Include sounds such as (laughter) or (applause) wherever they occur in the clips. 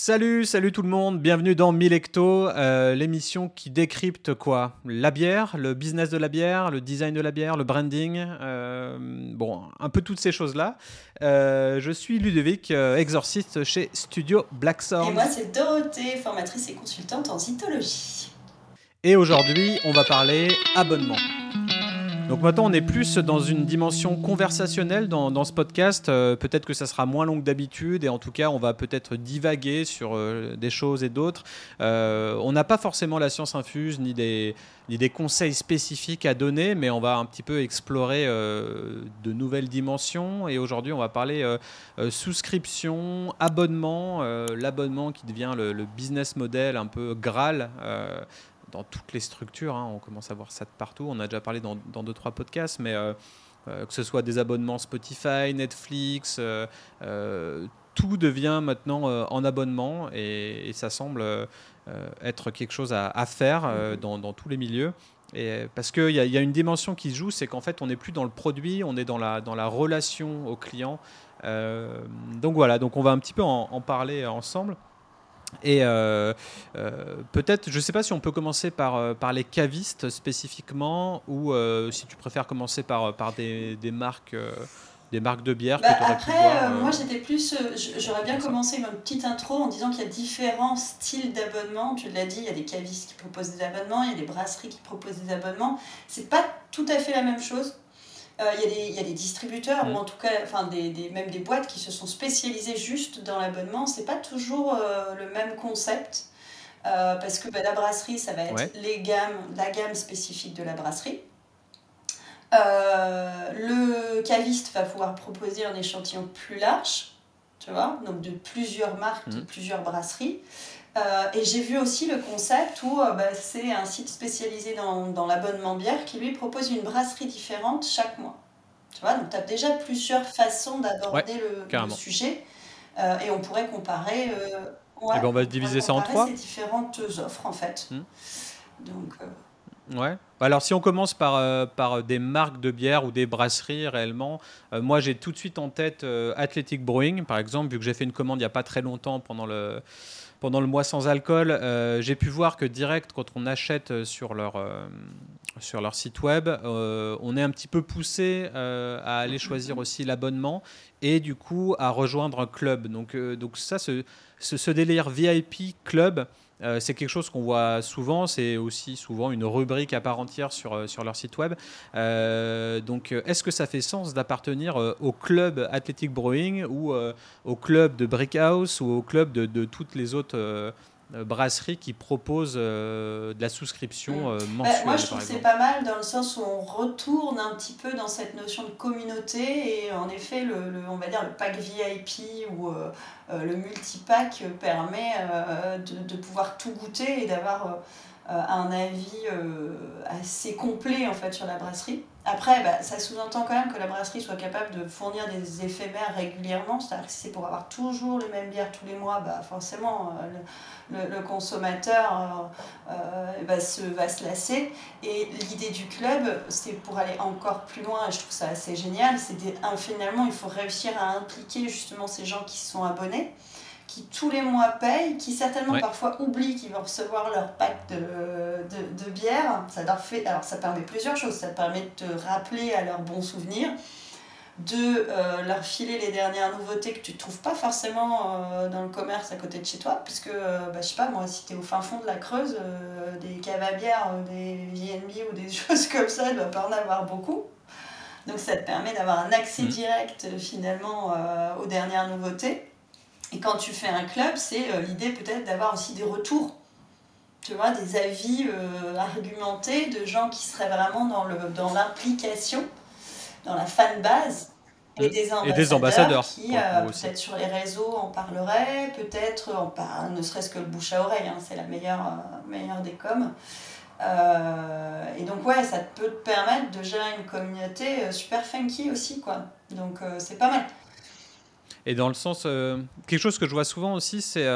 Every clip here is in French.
Salut, salut tout le monde, bienvenue dans Milecto, euh, l'émission qui décrypte quoi? La bière, le business de la bière, le design de la bière, le branding, euh, bon, un peu toutes ces choses-là. Euh, je suis Ludovic, exorciste chez Studio Blackthorn. Et moi c'est Dorothée, formatrice et consultante en cytologie. Et aujourd'hui, on va parler abonnement. Donc maintenant, on est plus dans une dimension conversationnelle dans, ce podcast. Euh, peut-être que ça sera moins long que d'habitude et en tout cas, on va peut-être divaguer sur euh, des choses et d'autres. Euh, on n'a pas forcément la science infuse ni des, conseils spécifiques à donner, mais on va un petit peu explorer de nouvelles dimensions. Et aujourd'hui, on va parler souscription, abonnement, l'abonnement qui devient le, business model un peu Graal dans toutes les structures. Hein. on commence à voir ça de partout. On a déjà parlé dans, deux, trois podcasts, mais euh, euh, que ce soit des abonnements Spotify, Netflix, euh, tout devient maintenant en abonnement et, ça semble être quelque chose à, faire mm-hmm. dans, tous les milieux. Et parce qu'il y, y, a une dimension qui se joue, c'est qu'en fait, on n'est plus dans le produit, on est dans la, dans la relation au client. donc voilà, donc on va un petit peu en parler ensemble. Et euh, euh, peut-être, je ne sais pas si on peut commencer par, euh, par les cavistes spécifiquement, ou si tu préfères commencer par, par des, des marques des marques de bière bah, Après, moi j'étais plus. J'aurais bien commencé une petite intro en disant qu'il y a différents styles d'abonnement. Tu l'as dit, il y a des cavistes qui proposent des abonnements, il y a des brasseries qui proposent des abonnements. C'est pas tout à fait la même chose. Euh, il y, a des distributeurs, ou mm. en tout cas enfin, des, des, même des boîtes qui se sont spécialisées juste dans l'abonnement. C'est pas toujours euh, le même concept. Euh, parce que bah, la brasserie, ça va être les gammes, la gamme spécifique de la brasserie. le caviste va pouvoir proposer un échantillon plus large, tu vois, donc de plusieurs marques, de mm. plusieurs brasseries. Et j'ai vu aussi le concept où bah, c'est un site spécialisé dans, dans l'abonnement bière qui lui propose une brasserie différente chaque mois. Tu vois, donc tu as déjà plusieurs façons d'aborder le, sujet. Euh, et on pourrait comparer. Euh, ouais, eh ben, on va diviser ça en trois. ces différentes offres, en fait. Hmm. Donc. Euh, Ouais. Alors si on commence par, par des marques de bière ou des brasseries réellement, moi j'ai tout de suite en tête Athletic Brewing par exemple, vu que j'ai fait une commande il n'y a pas très longtemps pendant le, pendant le mois sans alcool, euh, j'ai pu voir que direct, quand on achète euh, sur leur, euh, sur leur site web, on est un petit peu poussé à aller choisir aussi l'abonnement et du coup à rejoindre un club. Donc, donc ça, ce, ce délire VIP club, euh, c'est quelque chose qu'on voit souvent, c'est aussi souvent une rubrique à part entière sur, euh, sur leur site web. Euh, donc, est-ce que ça fait sens d'appartenir au club Athletic Brewing ou au club de Brickhouse ou au club de, de toutes les autres euh, brasserie qui propose euh, de la souscription euh, mensuelle. Bah, moi, je trouve que c'est pas mal dans le sens où on retourne un petit peu dans cette notion de communauté et en effet, le, on va dire le pack VIP ou le multipack permet de, de, pouvoir tout goûter et d'avoir un avis assez complet en fait sur la brasserie. Après, bah, ça sous-entend quand même que la brasserie soit capable de fournir des éphémères régulièrement. C'est-à-dire que si c'est pour avoir toujours les mêmes bières tous les mois, bah, forcément, euh, le, consommateur euh, euh, va, se, va se lasser. Et l'idée du club, c'est pour aller encore plus loin, et je trouve ça assez génial, c'est finalement, il faut réussir à impliquer justement ces gens qui sont abonnés qui tous les mois payent, qui certainement parfois oublient qu'ils vont recevoir leur pack de, de, de, bière. Ça leur fait, alors ça permet plusieurs choses. Ça permet de te rappeler à leurs bons souvenirs, de euh, leur filer les dernières nouveautés que tu ne trouves pas forcément euh, dans le commerce à côté de chez toi, puisque, euh, bah, je sais pas, moi, si tu es au fin fond de la Creuse, des caves à bière, des VNB ou des (laughs) choses comme ça, il ne doit pas en avoir beaucoup. Donc ça te permet d'avoir un accès mmh. direct finalement aux dernières nouveautés. Et quand tu fais un club, c'est euh, l'idée peut-être d'avoir aussi des retours, tu vois, des avis euh, argumentés de gens qui seraient vraiment dans, le, dans l'implication, dans la fan base. Et des ambassadeurs, des ambassadeurs qui, euh, peut-être sur les réseaux, en parleraient, peut-être, ne serait-ce que le bouche à oreille, hein, c'est la meilleure, meilleure des coms. et donc, ouais, ça peut te permettre de gérer une communauté super funky aussi, quoi. Donc, c'est pas mal. Et dans le sens, quelque chose que je vois souvent aussi, c'est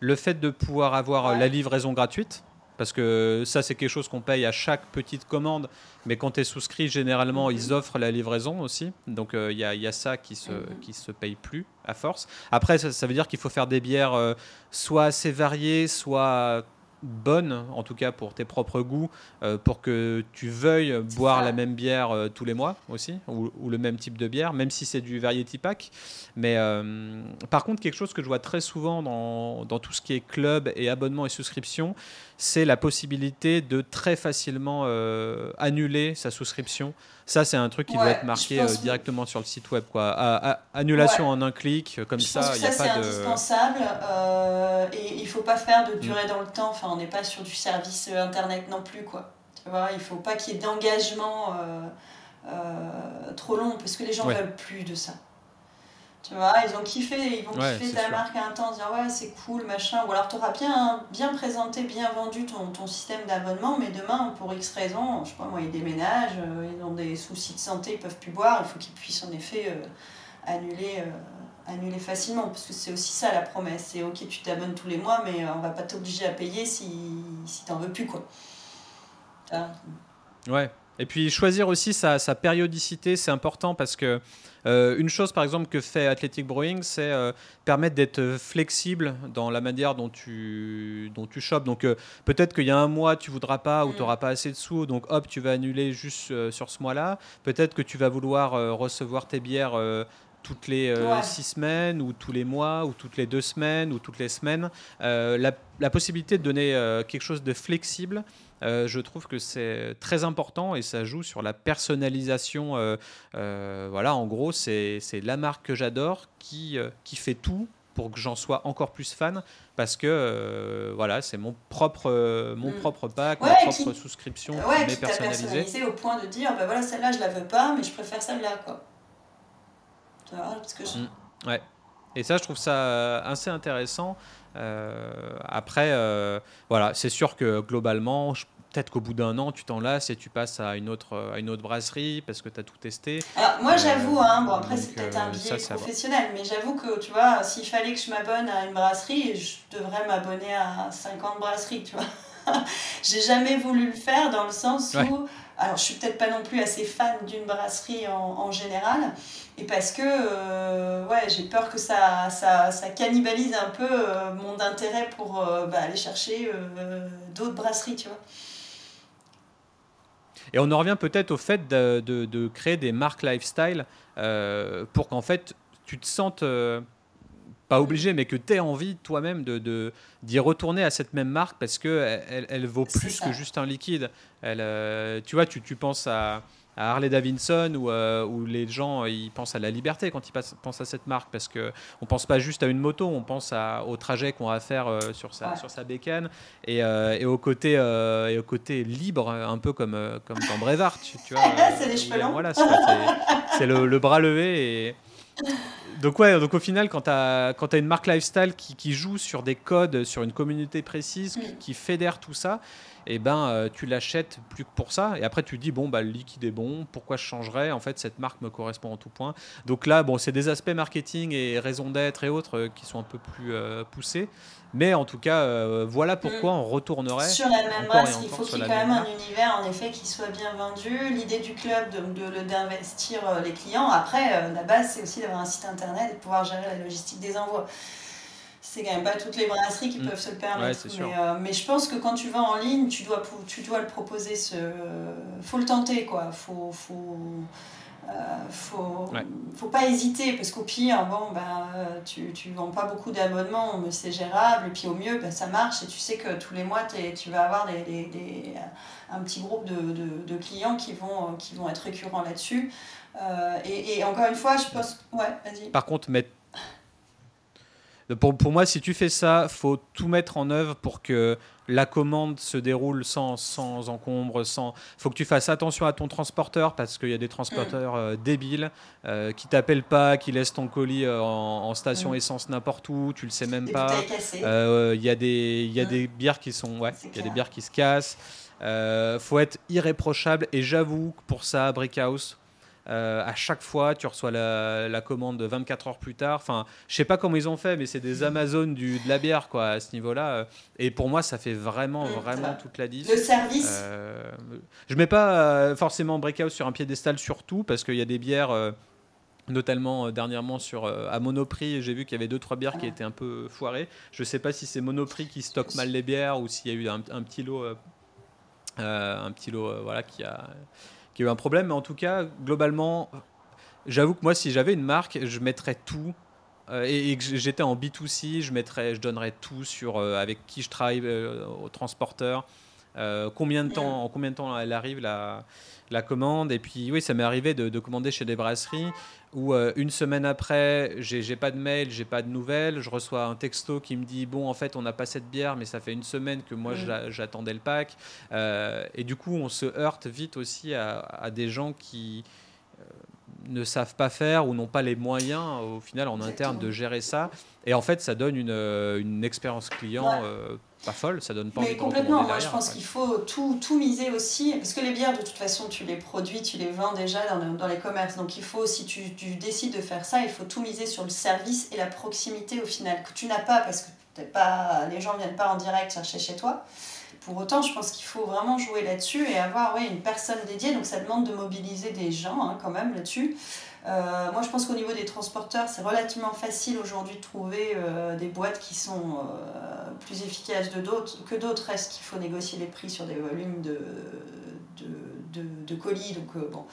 le fait de pouvoir avoir la livraison gratuite parce que ça c'est quelque chose qu'on paye à chaque petite commande, mais quand tu es souscrit, généralement Mhm. ils offrent la livraison aussi, donc euh, il y, a, il y a ça qui se, Mhm. qui se paye plus à force. Après, ça, ça veut dire qu'il faut faire des bières euh, soit assez variées, soit bonnes, en tout cas pour tes propres goûts, euh, pour que tu veuilles boire ça. la même bière euh, tous les mois aussi, ou, ou le même type de bière, même si c'est du variety pack. Mais euh, par contre, quelque chose que je vois très souvent dans, dans tout ce qui est club et abonnement et souscription, c'est la possibilité de très facilement euh, annuler sa souscription. Ça, c'est un truc qui doit Ouais, être marqué euh, que- directement sur le site web. Quoi. À- à- annulation en un clic, comme Je ça, il n'y a ça, c'est pas de. indispensable euh, et il faut pas faire de Mm. durée dans le temps. Enfin, on n'est pas sur du service euh, internet non plus, quoi. Tu vois, il faut pas qu'il y ait d'engagement euh, euh, trop long parce que les gens Ouais. veulent plus de ça. Tu vois, ils ont kiffé, ils vont Ouais, kiffer ta sûr. marque à un temps, dire ouais, c'est cool, machin. Ou alors tu auras bien, bien présenté, bien vendu ton, ton système d'abonnement, mais demain, pour X raisons, je sais pas moi, ils déménagent, euh, ils ont des soucis de santé, ils peuvent plus boire, il faut qu'ils puissent en effet euh, annuler, euh, annuler facilement. Parce que c'est aussi ça la promesse. C'est ok, tu t'abonnes tous les mois, mais on va pas t'obliger à payer si, si t'en veux plus, quoi. Ah. Ouais. Et puis choisir aussi sa, sa périodicité, c'est important parce que euh, une chose par exemple que fait Athletic Brewing, c'est euh, permettre d'être flexible dans la manière dont tu, dont tu chopes. Donc euh, peut-être qu'il y a un mois tu voudras pas ou Mm. tu n'auras pas assez de sous, donc hop, tu vas annuler juste sur ce mois-là. Peut-être que tu vas vouloir recevoir tes bières. toutes les euh, Ouais. six semaines ou tous les mois ou toutes les deux semaines ou toutes les semaines. Euh, la, la possibilité de donner euh, quelque chose de flexible, euh, je trouve que c'est très important et ça joue sur la personnalisation. euh, euh, voilà, en gros, c'est la marque que j'adore qui, qui fait tout pour que j'en sois encore plus fan parce que euh, voilà, c'est mon propre, euh, mon Mm. propre pack, Ouais, ma propre qui- souscription Ouais, qui m'est personnalisée. personnalisé au point de dire, bah voilà, celle-là, je la veux pas, mais je préfère celle-là, quoi. Parce que je- Mm. Et ça, je trouve ça assez intéressant. Euh, après, euh, voilà, c'est sûr que globalement, je- peut-être qu'au bout d'un an, tu t'en lasses et tu passes à une autre, à une autre brasserie parce que tu as tout testé. Alors, moi, Euh, j'avoue, hein, bon, après, c'est peut-être un biais ça professionnel, mais j'avoue que, tu vois, s'il fallait que je m'abonne à une brasserie, je devrais m'abonner à 50 brasseries, tu vois. (laughs) J'ai jamais voulu le faire dans le sens Ouais. où, alors, je suis peut-être pas non plus assez fan d'une brasserie en, en général, et parce que, euh, ouais, j'ai peur que ça, ça, ça cannibalise un peu euh, mon intérêt pour euh, bah, aller chercher d'autres brasseries, tu vois. Et on en revient peut-être au fait de, de- de créer des marques lifestyle pour qu'en fait tu te sentes pas obligé, mais que tu aies envie toi-même de, de- d'y retourner à cette même marque parce qu'elle elle, elle vaut plus que juste un liquide. Elle, euh, tu vois, tu, tu penses à, à Harley Davidson ou euh, où les gens ils pensent à la liberté quand ils passent- pensent à cette marque parce que on pense pas juste à une moto, on pense à, au trajet qu'on va faire euh, sur, sa, Ouais. sur sa bécane et, euh, et au côté et au côté libre, un peu comme comme dans Brevard, tu, tu vois. (laughs) C'est les où cheveux longs. Voilà, c'est le, le bras levé et donc ouais, donc au final, quand tu as, as une marque lifestyle qui, qui joue sur des codes, sur une communauté précise, qui, Mm. qui fédère tout ça, et ben euh, tu l'achètes plus que pour ça. Et après tu te dis bon bah le liquide est bon, pourquoi je changerais? En fait cette marque me correspond en tout point. Donc là bon c'est des aspects marketing et raison d'être et autres euh, qui sont un peu plus euh, poussés. Mais en tout cas euh, voilà pourquoi on retournerait. Sur la même brasserie, il faut qu'il y ait quand même un univers en effet qui soit bien vendu. L'idée du club de- de- de- d'investir les clients. Après, euh, la base, c'est aussi d'avoir un site internet et de pouvoir gérer la logistique des envois. C'est quand même pas toutes les brasseries qui Mm. peuvent se le permettre. mais, euh, mais je pense que quand tu vas en ligne, tu dois, tu dois le proposer. Ce... faut le tenter, quoi. Faut, faut, euh, faut, Ouais. faut pas hésiter parce qu'au pire, bon, ben, tu, tu vends pas beaucoup d'abonnements, mais c'est gérable. Et puis au mieux, ben, ça marche et tu sais que tous les mois, tu vas avoir des, des- des- un petit groupe de, de- de clients qui vont, qui vont être récurrents là-dessus. Euh, et, et encore une fois, je pense. Ouais, vas-y. Par contre, mettre pour, pour moi, si tu fais ça, faut tout mettre en œuvre pour que la commande se déroule sans, sans encombre. Sans... faut que tu fasses attention à ton transporteur parce qu'il y a des transporteurs euh, débiles euh, qui t'appellent pas, qui laissent ton colis euh, en, en station Mm. essence n'importe où, tu le sais même pas. Euh, Il y a des, y a Mm. des bières qui sont, ouais, y a des bières qui se cassent. Euh, faut être irréprochable et j'avoue que pour ça, Brickhouse, Euh, à chaque fois, tu reçois la, commande 24 heures plus tard. Enfin, je sais pas comment ils ont fait, mais c'est des Amazones du, de la bière quoi, à ce niveau-là. Et pour moi, ça fait vraiment, vraiment toute la diff. Le service? Euh, je mets pas euh, forcément Breakout sur un piédestal surtout parce qu'il y a des bières. Euh, notamment dernièrement sur à Monoprix, j'ai vu qu'il y avait deux trois bières qui étaient un peu foirées. Je sais pas si c'est Monoprix qui stocke mal les bières ou s'il y a eu un, petit lot, un petit lot, voilà, qui a qui a eu un problème. Mais en tout cas, globalement, j'avoue que moi, si j'avais une marque, je mettrais tout. Euh, et, que j'étais en B2C, je, mettrais, je donnerais tout sur euh, avec qui je travaille euh, au transporteur, combien de temps, en combien de temps elle arrive la, commande. Et puis, oui, ça m'est arrivé de, commander chez des brasseries où une semaine après, j'ai pas de mail, j'ai pas de nouvelles, je reçois un texto qui me dit Bon, en fait, on n'a pas cette bière, mais ça fait une semaine que moi j'attendais le pack. et du coup, on se heurte vite aussi à, à des gens qui ne savent pas faire ou n'ont pas les moyens au final en interne de gérer ça. Et en fait, ça donne une, euh, une expérience client euh, pas folle, ça donne pas Mais complètement, moi je pense qu'il faut tout, tout, miser aussi, parce que les bières, de toute façon, tu les produis, tu les vends déjà dans, dans les commerces. Donc il faut, si tu, tu, décides de faire ça, il faut tout miser sur le service et la proximité au final, que tu n'as pas parce que pas, les gens ne viennent pas en direct chercher chez toi. Pour autant, je pense qu'il faut vraiment jouer là-dessus et avoir une personne dédiée. Donc ça demande de mobiliser des gens hein, quand même là-dessus. Euh, moi, je pense qu'au niveau des transporteurs, c'est relativement facile aujourd'hui de trouver euh, des boîtes qui sont euh, plus efficaces que d'autres. Reste qu'il faut négocier les prix sur des volumes de, de, de colis. Donc, bon,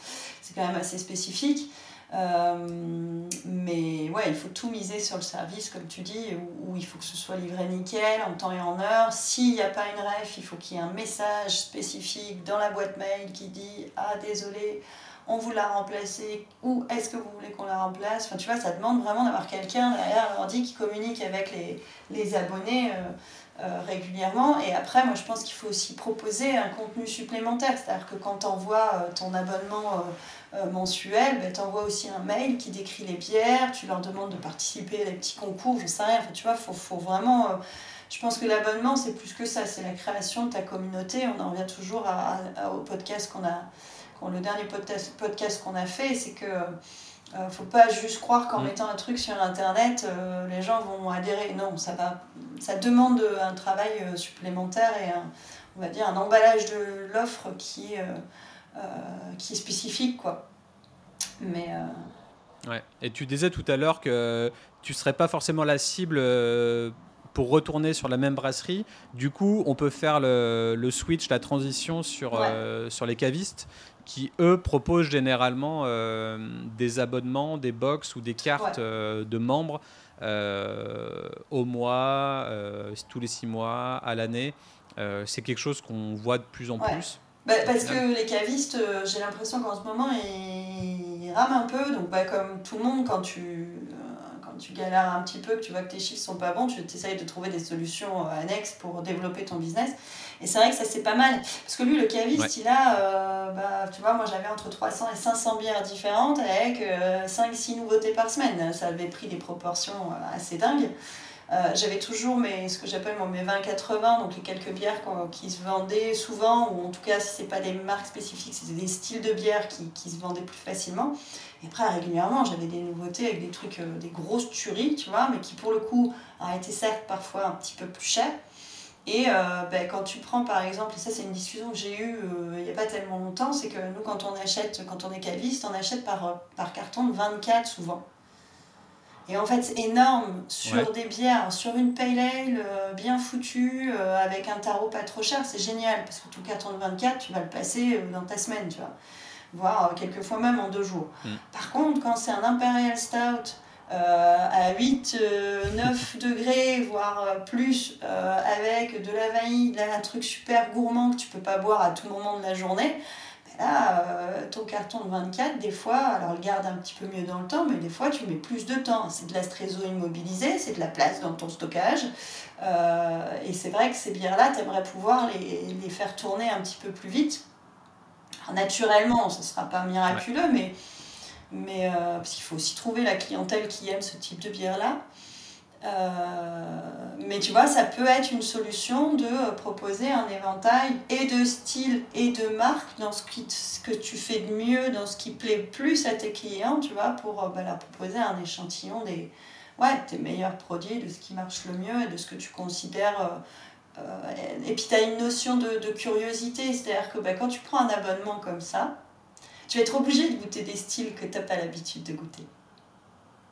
c'est quand même assez spécifique. Euh, mais ouais, il faut tout miser sur le service, comme tu dis, où, il faut que ce soit livré nickel, en temps et en heure. S'il n'y a pas une ref, il faut qu'il y ait un message spécifique dans la boîte mail qui dit Ah, désolé, on vous l'a remplacé, ou est-ce que vous voulez qu'on la remplace? Enfin, tu vois, ça demande vraiment d'avoir quelqu'un derrière l'ordi qui communique avec les, les abonnés. Euh, euh, régulièrement. Et après, moi, je pense qu'il faut aussi proposer un contenu supplémentaire. C'est-à-dire que quand tu envoies ton abonnement euh, mensuel, ben, tu envoies aussi un mail qui décrit les bières, tu leur demandes de participer à des petits concours, je sais rien. Enfin, tu vois, faut, faut vraiment. Euh, je pense que l'abonnement, c'est plus que ça, c'est la création de ta communauté. On en revient toujours à, au podcast qu'on a, le dernier podcast, podcast qu'on a fait, c'est que euh, faut pas juste croire qu'en mm. mettant un truc sur internet, les gens vont adhérer. Non, ça va, ça demande un travail supplémentaire et un, on va dire un emballage de l'offre qui est euh, qui est spécifique, quoi. Mais. Euh, ouais. Et tu disais tout à l'heure que tu serais pas forcément la cible euh, pour retourner sur la même brasserie. Du coup, on peut faire le, le switch, la transition sur, sur les cavistes qui, eux, proposent généralement des abonnements, des box ou des cartes de membres au mois, tous les six mois, à l'année. C'est quelque chose qu'on voit de plus en plus. Bah, parce que les cavistes, euh, j'ai l'impression qu'en ce moment, ils, rament un peu. Donc, bah, comme tout le monde, quand tu, euh, quand tu galères un petit peu, que tu vois que tes chiffres sont pas bons, tu essayes de trouver des solutions euh, annexes pour développer ton business. Et c'est vrai que ça, c'est pas mal. Parce que lui, le caviste, il a, bah, tu vois, moi j'avais entre 300 et 500 bières différentes avec 5-6 nouveautés par semaine. Ça avait pris des proportions assez dingues. Euh, j'avais toujours mes, ce que j'appelle mes 20-80, donc les quelques bières qui se vendaient souvent, ou en tout cas si ce n'est pas des marques spécifiques, c'était des styles de bières qui, qui, se vendaient plus facilement. Et après, régulièrement, j'avais des nouveautés avec des trucs, euh, des grosses tueries, tu vois, mais qui pour le coup ont été certes parfois un petit peu plus chers. Et euh, ben, quand tu prends par exemple, et ça c'est une discussion que j'ai eue il n'y a pas tellement longtemps, c'est que nous quand on achète, quand on est caviste, on achète par, par carton de 24 souvent. Et en fait, c'est énorme sur des bières, sur une pale ale euh, bien foutue, euh, avec un tarot pas trop cher, c'est génial. Parce que tout carton de 24, tu vas le passer euh, dans ta semaine, tu vois. Voire quelquefois même en deux jours. Mm. Par contre, quand c'est un Imperial Stout à 8, 9 (laughs) degrés, voire plus, avec de la vanille, un truc super gourmand que tu peux pas boire à tout moment de la journée, Là, euh, ton carton de 24, des fois, alors le garde un petit peu mieux dans le temps, mais des fois tu mets plus de temps. C'est de la trésor immobilisée, c'est de la place dans ton stockage. Euh, et c'est vrai que ces bières-là, tu aimerais pouvoir les, les, faire tourner un petit peu plus vite. naturellement, ce ne sera pas miraculeux, mais, mais euh, parce qu'il faut aussi trouver la clientèle qui aime ce type de bière-là. Euh, mais tu vois, ça peut être une solution de proposer un éventail et de style et de marque dans ce, qui, ce que tu fais de mieux, dans ce qui plaît plus à tes clients, tu vois, pour euh, bah, leur proposer un échantillon des, tes meilleurs produits, de ce qui marche le mieux et de ce que tu considères. Euh, et puis tu as une notion de, de curiosité, c'est-à-dire que bah, quand tu prends un abonnement comme ça, tu vas être obligé de goûter des styles que tu n'as pas l'habitude de goûter.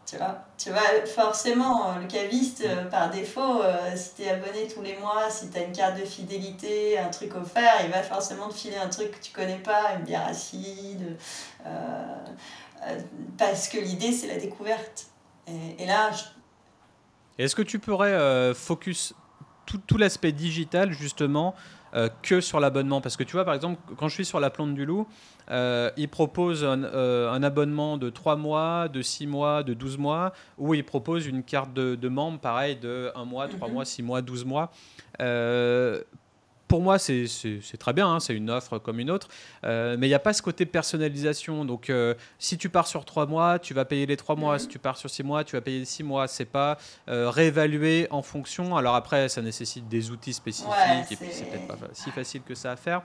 Tu vois, forcément, euh, le caviste, euh, par défaut, euh, si tu abonné tous les mois, si tu as une carte de fidélité, un truc offert, il va forcément te filer un truc que tu connais pas, une bière acide. parce que l'idée, c'est la découverte. Et, là. Est-ce que tu pourrais focus tout, tout l'aspect digital, justement, que sur l'abonnement Parce que tu vois, par exemple, quand je suis sur la plante du loup, euh, il propose euh, un, abonnement de 3 mois, de 6 mois, de 12 mois, ou il propose une carte de, membre, pareil, de 1 mois, 3 mhm. mois, 6 mois, 12 mois. Euh, pour moi, c'est très bien, hein, c'est une offre comme une autre, mais il n'y a pas ce côté personnalisation. Donc, si tu pars sur 3 mois, tu vas payer les 3 mois. Si tu pars sur 6 mois, tu vas payer les 6 mois. C'est pas réévaluer en fonction. Alors après, ça nécessite des outils spécifiques, et puis c'est peut-être pas si facile que ça à faire.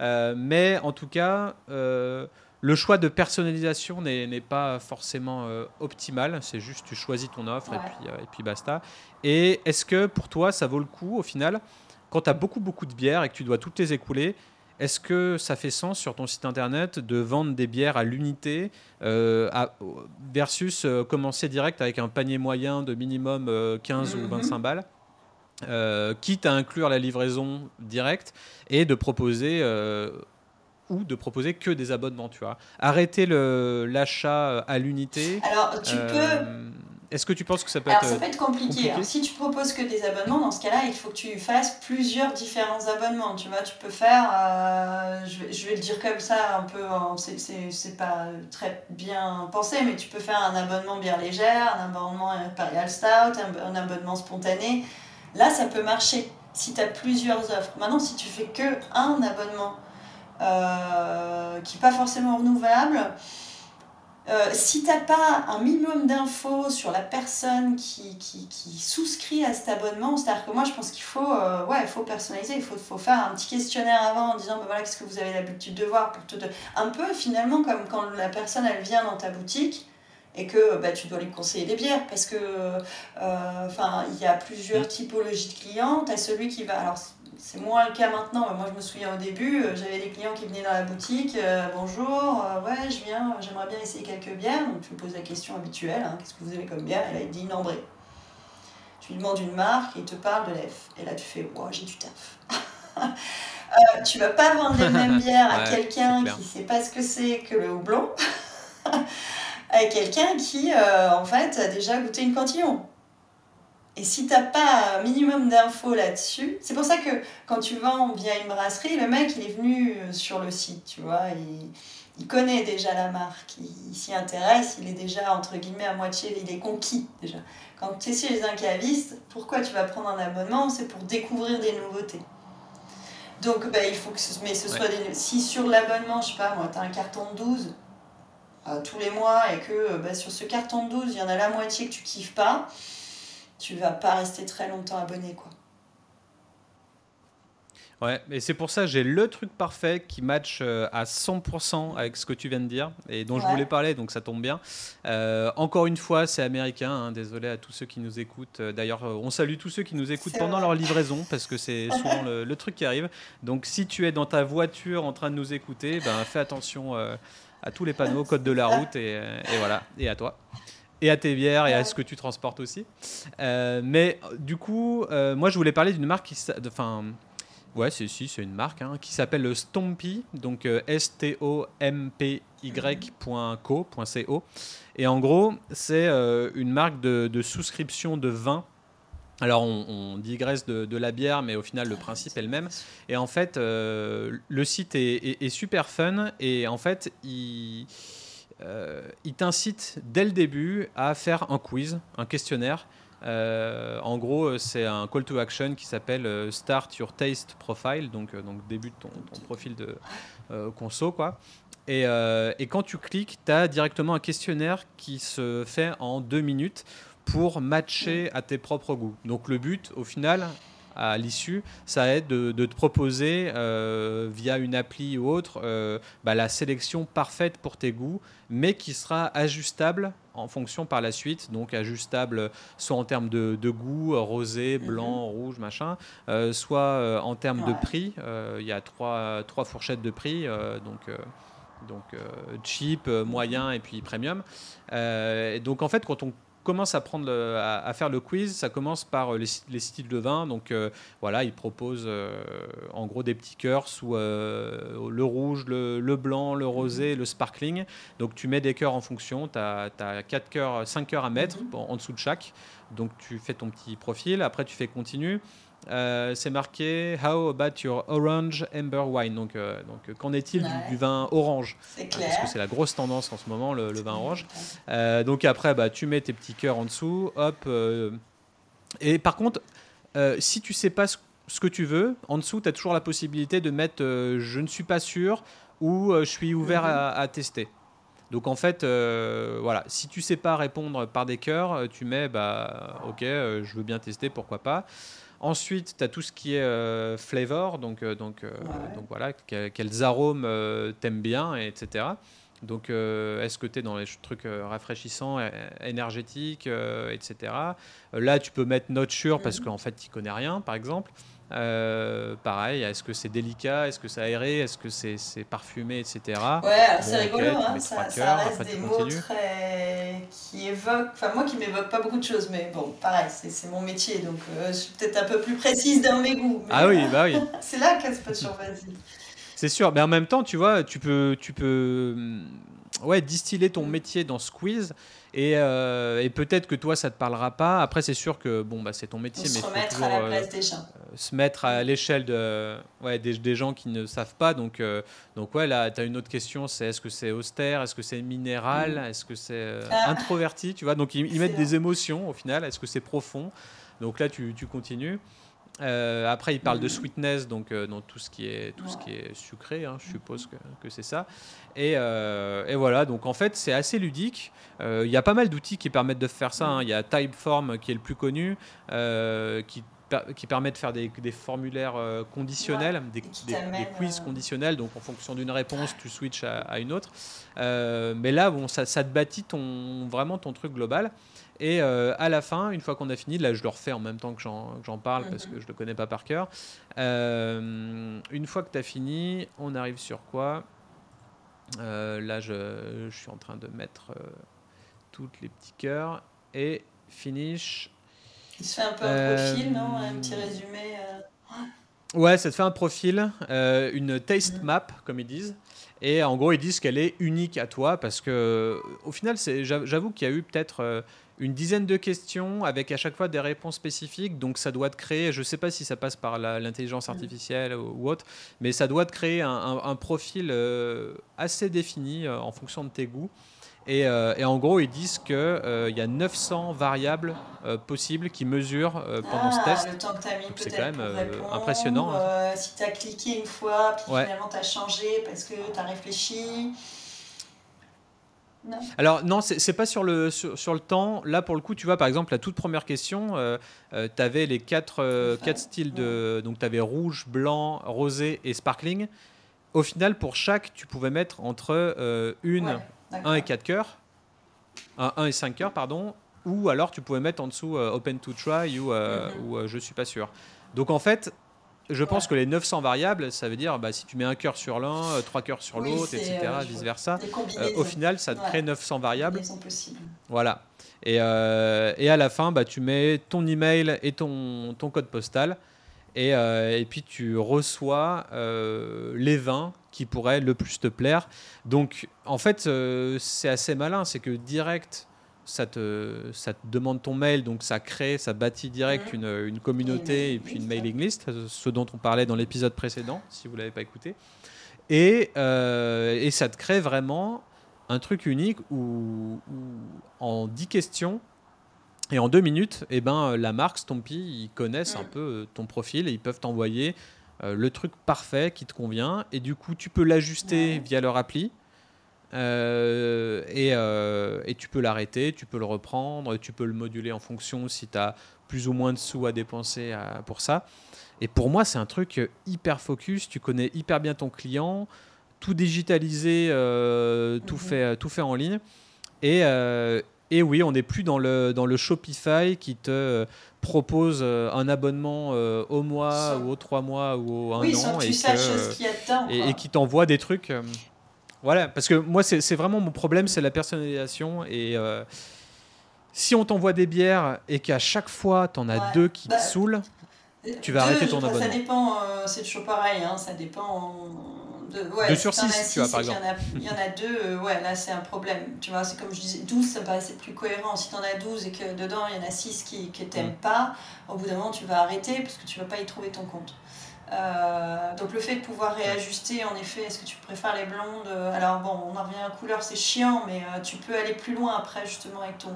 Euh, mais en tout cas, euh, le choix de personnalisation n'est pas forcément euh, optimal. C'est juste tu choisis ton offre et, puis, et puis basta. Et est-ce que pour toi, ça vaut le coup au final, quand tu as beaucoup, beaucoup de bières et que tu dois toutes les écouler, est-ce que ça fait sens sur ton site internet de vendre des bières à l'unité versus commencer direct avec un panier moyen de minimum 15 ou 25 mhm. balles euh, quitte à inclure la livraison directe et de proposer euh, ou de proposer que des abonnements, tu vois? Arrêter l'achat à l'unité. Alors, tu euh, peux. Est-ce que tu penses que ça peut Alors, être. ça peut être compliqué. si tu proposes que des abonnements, dans ce cas-là, il faut que tu fasses plusieurs différents abonnements. Tu vois, tu peux faire. je, vais, je, vais, le dire comme ça, un peu. C'est pas très bien pensé, mais tu peux faire un abonnement bière légère, un abonnement Imperial Stout, un, un abonnement spontané. Là, ça peut marcher si tu as plusieurs offres. Maintenant, si tu fais que un abonnement euh, qui n'est pas forcément renouvelable, euh, si tu n'as pas un minimum d'infos sur la personne qui, qui, qui, souscrit à cet abonnement, c'est-à-dire que moi je pense qu'il faut, euh, ouais, il faut personnaliser, il faut, faut, faire un petit questionnaire avant en disant bah, voilà, qu'est-ce que vous avez l'habitude de voir pour te... Un peu finalement comme quand la personne elle vient dans ta boutique, et que bah, tu dois lui conseiller des bières parce que euh, il y a plusieurs mm. typologies de clients tu as celui qui va alors c'est moins le cas maintenant mais moi je me souviens au début euh, j'avais des clients qui venaient dans la boutique euh, bonjour ouais je viens j'aimerais bien essayer quelques bières donc tu me poses la question habituelle hein, qu'est-ce que vous avez comme bière? Et là il dit une ambrée tu lui demandes une marque et il te parle de l'EF. Et là tu fais wow j'ai du taf (laughs) euh, tu vas pas vendre les mêmes (laughs) bières à quelqu'un qui sait pas ce que c'est que le houblon. (laughs) Avec quelqu'un qui, euh, en fait, a déjà goûté une cantillon. Et si t'as pas un minimum d'infos là-dessus, c'est pour ça que quand tu vends via une brasserie, le mec, il est venu euh, sur le site, tu vois, il, il connaît déjà la marque, il, s'y intéresse, il est déjà, entre guillemets, à moitié, il est conquis déjà. Quand tu es chez un caviste, pourquoi tu vas prendre un abonnement? C'est pour découvrir des nouveautés. Donc, bah, il faut que ce, mais ce soit des... Si sur l'abonnement, je sais pas, moi, tu as un carton de 12, euh, tous les mois et que euh, bah, sur ce carton de 12, il y en a la moitié que tu kiffes pas, tu vas pas rester très longtemps abonné. quoi. Ouais, et c'est pour ça que j'ai le truc parfait qui match euh, à 100% avec ce que tu viens de dire et dont je voulais parler, donc ça tombe bien. encore une fois, c'est américain, hein, désolé à tous ceux qui nous écoutent. D'ailleurs, on salue tous ceux qui nous écoutent pendant leur livraison parce que c'est (laughs) souvent le, truc qui arrive. Donc si tu es dans ta voiture en train de nous écouter, ben, fais attention à tous les panneaux, code de la route, et, voilà, et à toi. Et à tes bières et à ce que tu transportes aussi. Euh, mais du coup, euh, moi je voulais parler d'une marque qui. Enfin, ouais, c'est si, c'est une marque hein, qui s'appelle Stompy, donc euh, S-T-O-M-P-Y.co. Et en gros, c'est une marque de, de souscription de vin alors on, digresse de, la bière, mais au final le principe est le même. Et en fait, euh, le site est, super fun et en fait, il, euh, il t'incite dès le début à faire un quiz, un questionnaire. Euh, en gros, c'est un call to action qui s'appelle Start Your Taste Profile, donc, donc début de ton, profil de conso. Et, et, quand tu cliques, tu as directement un questionnaire qui se fait en deux minutes pour matcher à tes propres goûts. Donc le but, au final, à l'issue, ça aide de, de te proposer euh, via une appli ou autre euh, bah, la sélection parfaite pour tes goûts, mais qui sera ajustable en fonction par la suite, donc ajustable soit en termes de, de goût, rosé, blanc, rouge, machin, euh, soit euh, en termes de prix. Euh, Il y a trois, trois fourchettes de prix, euh, donc, euh, donc euh, cheap, euh, moyen et puis premium. Euh, et donc en fait, quand on commence à, prendre le- à, à faire le quiz, ça commence par euh, les, les styles de vin. Donc euh, voilà, ils proposent euh, en gros des petits cœurs sous le rouge, le, le blanc, le rosé, le sparkling. Donc tu mets des cœurs en fonction, tu as, 4 cœurs, 5 cœurs à mettre Mhm. en, en dessous de chaque. Donc tu fais ton petit profil, après tu fais continue. Euh, c'est marqué How about your orange amber wine? Donc, euh, donc euh, qu'en est-il du- Ouais. du, vin orange? C'est Parce clair. que c'est la grosse tendance en ce moment, le, le vin orange. Euh, donc après, bah, tu mets tes petits cœurs en dessous, hop. et par contre, si tu sais pas ce, ce que tu veux, en dessous, tu as toujours la possibilité de mettre je ne suis pas sûr ou je suis ouvert Mhm. à, à tester. Donc en fait, voilà, si tu sais pas répondre par des cœurs, tu mets bah ok, je veux bien tester, pourquoi pas. Ensuite, tu as tout ce qui est euh, flavor, donc, euh, donc, euh, Ouais. donc voilà, que- quels arômes t'aimes bien, et etc. Donc, est-ce que tu es dans les trucs rafraîchissants, énergétiques, etc. Là, tu peux mettre not sure parce Mhm. qu'en fait, tu connais rien, par exemple. Euh, pareil, est-ce que c'est délicat, est-ce que c'est aéré, est-ce que c'est parfumé, etc. Ouais, c'est rigolo, tu hein, ça, reste des mots très... qui évoquent, enfin moi qui m'évoque pas beaucoup de choses, mais bon, pareil, c'est mon métier, donc euh, je suis peut-être un peu plus précise dans mes goûts. mais, Ah oui, bah oui. (laughs) c'est là qu'elle se peut sur vas-y. C'est sûr, mais en même temps, tu vois, tu peux, tu peux ouais, distiller ton Mm. métier dans quiz et, euh, et peut-être que toi, ça te parlera pas. Après, c'est sûr que bon, bah, c'est ton On métier, se mais faut remettre toujours à la euh, place des gens. se mettre à l'échelle de, ouais, des, des gens qui ne savent pas. Donc, euh, donc ouais, là, tu as une autre question, c'est est-ce que c'est austère, est-ce que c'est minéral, est-ce que c'est euh, Ah. introverti, tu vois? Donc, ils, ils mettent des émotions au final, est-ce que c'est profond? Donc là, tu, tu continues. Euh, après, il parle de sweetness, donc euh, dans tout ce qui est, tout ce qui est sucré, hein, je suppose que, que c'est ça. Et, euh, et voilà, donc en fait, c'est assez ludique. Il y a pas mal d'outils qui permettent de faire ça. hein. Il y a Typeform qui est le plus connu, qui, qui permet de faire des, des formulaires conditionnels, des, quiz conditionnels. Donc en fonction d'une réponse, tu switches à, à une autre. Euh, mais là, bon, ça, ça te bâtit ton, vraiment ton truc global. Et euh, à la fin, une fois qu'on a fini, là je le refais en même temps que j'en parle parce Mhm. que je le connais pas par cœur. Euh, une fois que tu as fini, on arrive sur quoi? Euh, Là je, je suis en train de mettre tous les petits cœurs et finish. Il se fait un peu un profil, non? Un petit résumé. Ouais, ça te fait un profil, euh, une taste Mhm. map, comme ils disent. Et en gros, ils disent qu'elle est unique à toi parce que, au final, j'avoue qu'il y a eu peut-être une dizaine de questions avec à chaque fois des réponses spécifiques. Donc, ça doit te créer, je ne sais pas si ça passe par l'intelligence artificielle ou, ou autre, mais ça doit te créer un, un- un profil euh, assez défini euh, en fonction de tes goûts. Et, euh, et en gros, ils disent qu'il y a 900 variables possibles qui mesurent pendant ce ah, test. le temps que tu as mis c'est quand même, répondre, impressionnant, hein. si tu as cliqué une fois, puis Ouais. finalement tu as changé parce que tu as réfléchi. Non Alors non, c'est pas sur le, sur, sur le temps. Là, pour le coup, tu vois, par exemple, la toute première question, tu avais les quatre, euh, quatre styles de... Donc, tu avais rouge, blanc, rosé et sparkling. Au final, pour chaque, tu pouvais mettre entre euh, une, Ouais, d'accord. 1 et 4 cœurs. 1 et 5 cœurs, pardon. Ou alors, tu pouvais mettre en dessous euh, open to try ou, euh, Mhm. ou euh, je suis pas sûr. Donc, en fait... Je pense Ouais. que les 900 variables, ça veut dire bah, si tu mets un cœur sur l'un, euh, trois cœurs sur Oui, l'autre, etc., euh, je vice vois. versa. Des Euh, au final, ça te Ouais. crée 900 variables. Voilà. Et, euh, et à la fin, bah, tu mets ton email et ton, ton code postal. Et, et puis tu reçois les vins qui pourraient le plus te plaire. Donc en fait, c'est assez malin. C'est que direct, ça te, ça te demande ton mail. Donc ça crée, ça bâtit direct une, une communauté Et puis une mailing list, ce dont on parlait dans l'épisode précédent, si vous ne l'avez pas écouté. Et, euh, et ça te crée vraiment un truc unique où, où en 10 questions et en 2 minutes, eh ben, la marque Stompy, ils connaissent un Mm. peu euh, ton profil et ils peuvent t'envoyer euh, le truc parfait qui te convient. Et du coup, tu peux l'ajuster Ouais. via leur appli. Euh, et, et, tu peux l'arrêter, tu peux le reprendre, tu peux le moduler en fonction si tu as plus ou moins de sous à dépenser pour ça. Et pour moi, c'est un truc hyper focus. Tu connais hyper bien ton client, tout digitalisé, tout, mhm. fait, tout fait en ligne. Et, et oui, on n'est plus dans le, dans le Shopify qui te euh, propose euh, un abonnement euh, au mois ou aux trois mois ou au un an et, et, qui t'envoie des trucs. Voilà, parce que moi, c'est vraiment mon problème, c'est la personnalisation. Et si on t'envoie des bières et qu'à chaque fois, tu en as deux qui te bah, saoulent, tu vas arrêter ton abonnement. Ça dépend, c'est toujours pareil, hein, ça dépend de, ouais, 2 sur 6, tu vois, par exemple. Il y, en a deux, euh, ouais, là c'est un problème. Tu vois, c'est comme je disais, 12, ça me paraissait plus cohérent. Si tu en as 12 et que dedans il y en a 6 qui ne t'aiment mm. pas, au bout d'un moment tu vas arrêter parce que tu vas pas y trouver ton compte. Euh, donc le fait de pouvoir réajuster, en effet, est-ce que tu préfères les blondes Alors bon, on en revient à couleur, c'est chiant, mais euh, tu peux aller plus loin après justement avec ton,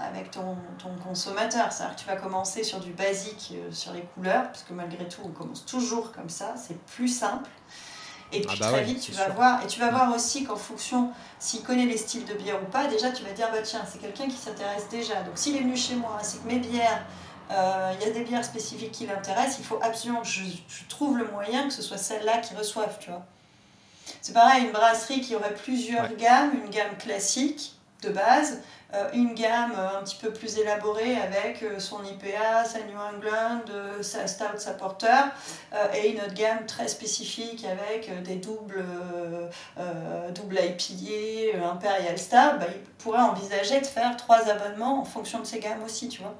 avec ton, ton consommateur. C'est-à-dire que tu vas commencer sur du basique sur les couleurs, parce que malgré tout, on commence toujours comme ça, c'est plus simple. Et puis ah bah très vite, tu vas voir, et tu vas voir aussi qu'en fonction, s'il connaît les styles de bière ou pas, déjà tu vas dire, bah tiens, c'est quelqu'un qui s'intéresse déjà. Donc s'il est venu chez moi, c'est que mes bières, euh, il y a des bières spécifiques qui l'intéressent, il faut absolument que je, trouve le moyen que ce soit celle-là qui reçoive, tu vois. C'est pareil, une brasserie qui aurait plusieurs gammes, une gamme classique de base, euh, une gamme euh, un petit peu plus élaborée avec euh, son IPA, sa New England, sa Stout, sa Porter, et une autre gamme très spécifique avec des doubles, double IPA, Imperial Stout, bah, il pourrait envisager de faire trois abonnements en fonction de ces gammes aussi, tu vois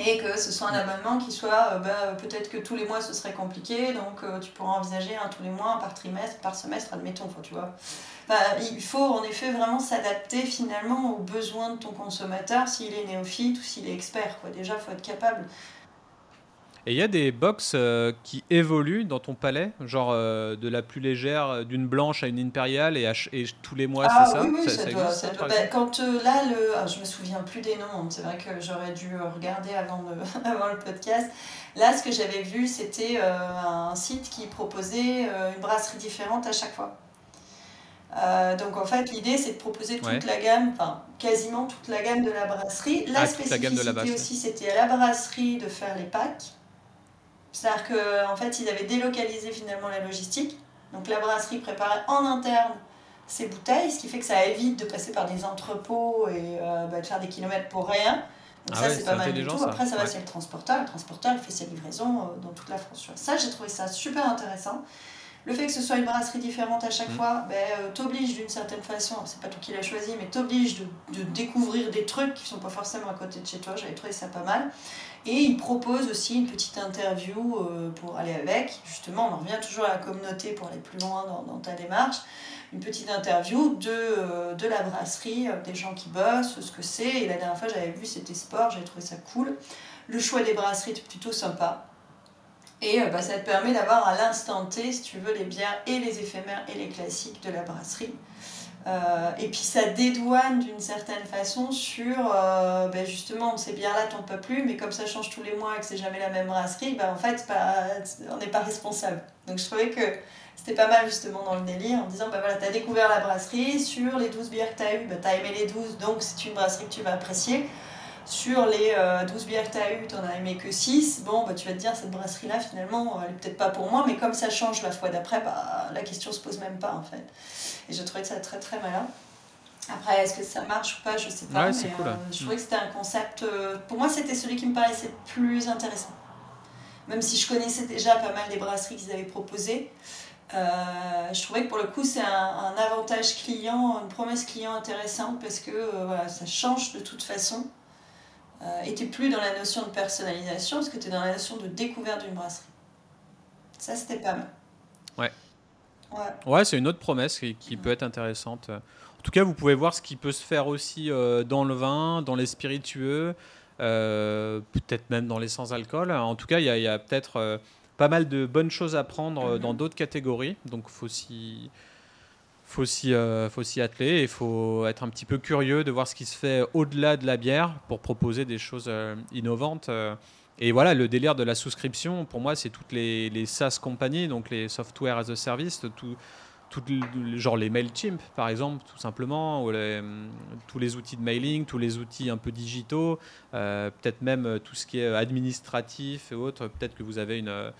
et que ce soit un abonnement qui soit bah, peut-être que tous les mois ce serait compliqué donc tu pourras envisager un tous les mois par trimestre par semestre admettons tu vois il faut en effet vraiment s'adapter finalement aux besoins de ton consommateur, s'il est néophyte ou s'il est expert. Quoi. Déjà, il faut être capable. Et il y a des box euh, qui évoluent dans ton palais, genre euh, de la plus légère, euh, d'une blanche à une impériale, et, et tous les mois, ah c'est ça Oui, oui, ça, doit. Ça doit bah, quand là, le, ah, je me souviens plus des noms, hein. c'est vrai que j'aurais dû regarder avant, le, (laughs) avant le podcast. Là, ce que j'avais vu, c'était un site qui proposait une brasserie différente à chaque fois. Euh, donc en fait, l'idée c'est de proposer toute la gamme, enfin quasiment toute la gamme de la brasserie. La ah, spécificité aussi, c'était à la brasserie de faire les packs. C'est-à-dire qu'en en fait, ils avaient délocalisé finalement la logistique. Donc la brasserie préparait en interne ses bouteilles, ce qui fait que ça évite de passer par des entrepôts et euh, bah, de faire des kilomètres pour rien. Donc ah ça, c'est pas mal du tout. Après, ça va, c'est le transporteur. Le transporteur, il fait ses livraisons euh, dans toute la France. Ça, j'ai trouvé ça super intéressant. Le fait que ce soit une brasserie différente à chaque mm. fois ben, euh, t'oblige d'une certaine façon, c'est pas toi qui l'as choisi, mais t'oblige de, de, découvrir des trucs qui sont pas forcément à côté de chez toi. J'avais trouvé ça pas mal. Et il propose aussi une petite interview euh, pour aller avec. Justement, on en revient toujours à la communauté pour aller plus loin dans, ta démarche. Une petite interview de, euh, la brasserie, des gens qui bossent, ce que c'est. Et la dernière fois, j'avais vu, c'était sport, j'avais trouvé ça cool. Le choix des brasseries est plutôt sympa. Et euh, bah, ça te permet d'avoir à l'instant T, si tu veux, les bières et les éphémères et les classiques de la brasserie. Euh, et puis ça dédouane d'une certaine façon sur euh, ben justement ces bières-là t'en peux plus, mais comme ça change tous les mois et que c'est jamais la même brasserie, ben en fait on n'est pas responsable. Donc je trouvais que c'était pas mal justement dans le délire en disant ben voilà, t'as découvert la brasserie, sur les 12 bières que t'as eues, ben, t'as aimé les 12, donc c'est une brasserie que tu vas apprécier sur les 12 euh, bières que tu as eues, tu n'en as aimé que 6, bon, bah, tu vas te dire, cette brasserie-là, finalement, elle est peut-être pas pour moi, mais comme ça change la fois d'après, bah, la question se pose même pas, en fait. Et je trouvais ça très, très malin. Après, est-ce que ça marche ou pas, je sais pas, mais euh, je trouvais que c'était un concept... Euh, pour moi, c'était celui qui me paraissait le plus intéressant. Même si je connaissais déjà pas mal des brasseries qu'ils avaient proposées, je trouvais que pour le coup, c'est un, un, avantage client, une promesse client intéressante parce que voilà, ça change de toute façon. Euh, et tu plus dans la notion de personnalisation, parce que tu es dans la notion de découverte d'une brasserie. Ça, c'était pas mal. Ouais. Ouais, ouais c'est une autre promesse qui, peut être intéressante. En tout cas, vous pouvez voir ce qui peut se faire aussi euh, dans le vin, dans les spiritueux, euh, peut-être même dans les sans-alcool. En tout cas, il y a, peut-être pas mal de bonnes choses à prendre dans mhm. d'autres catégories. Donc, il faut s'y faut s'y euh, atteler il faut être un petit peu curieux de voir ce qui se fait au-delà de la bière pour proposer des choses euh, innovantes. Euh. Et voilà, le délire de la souscription, pour moi, c'est toutes les, SaaS compagnies, donc les software as a service, tout, genre les MailChimp par exemple, tout simplement, ou tous les outils de mailing, tous les outils un peu digitaux, peut-être même tout ce qui est administratif et autres. Peut-être que vous avez une,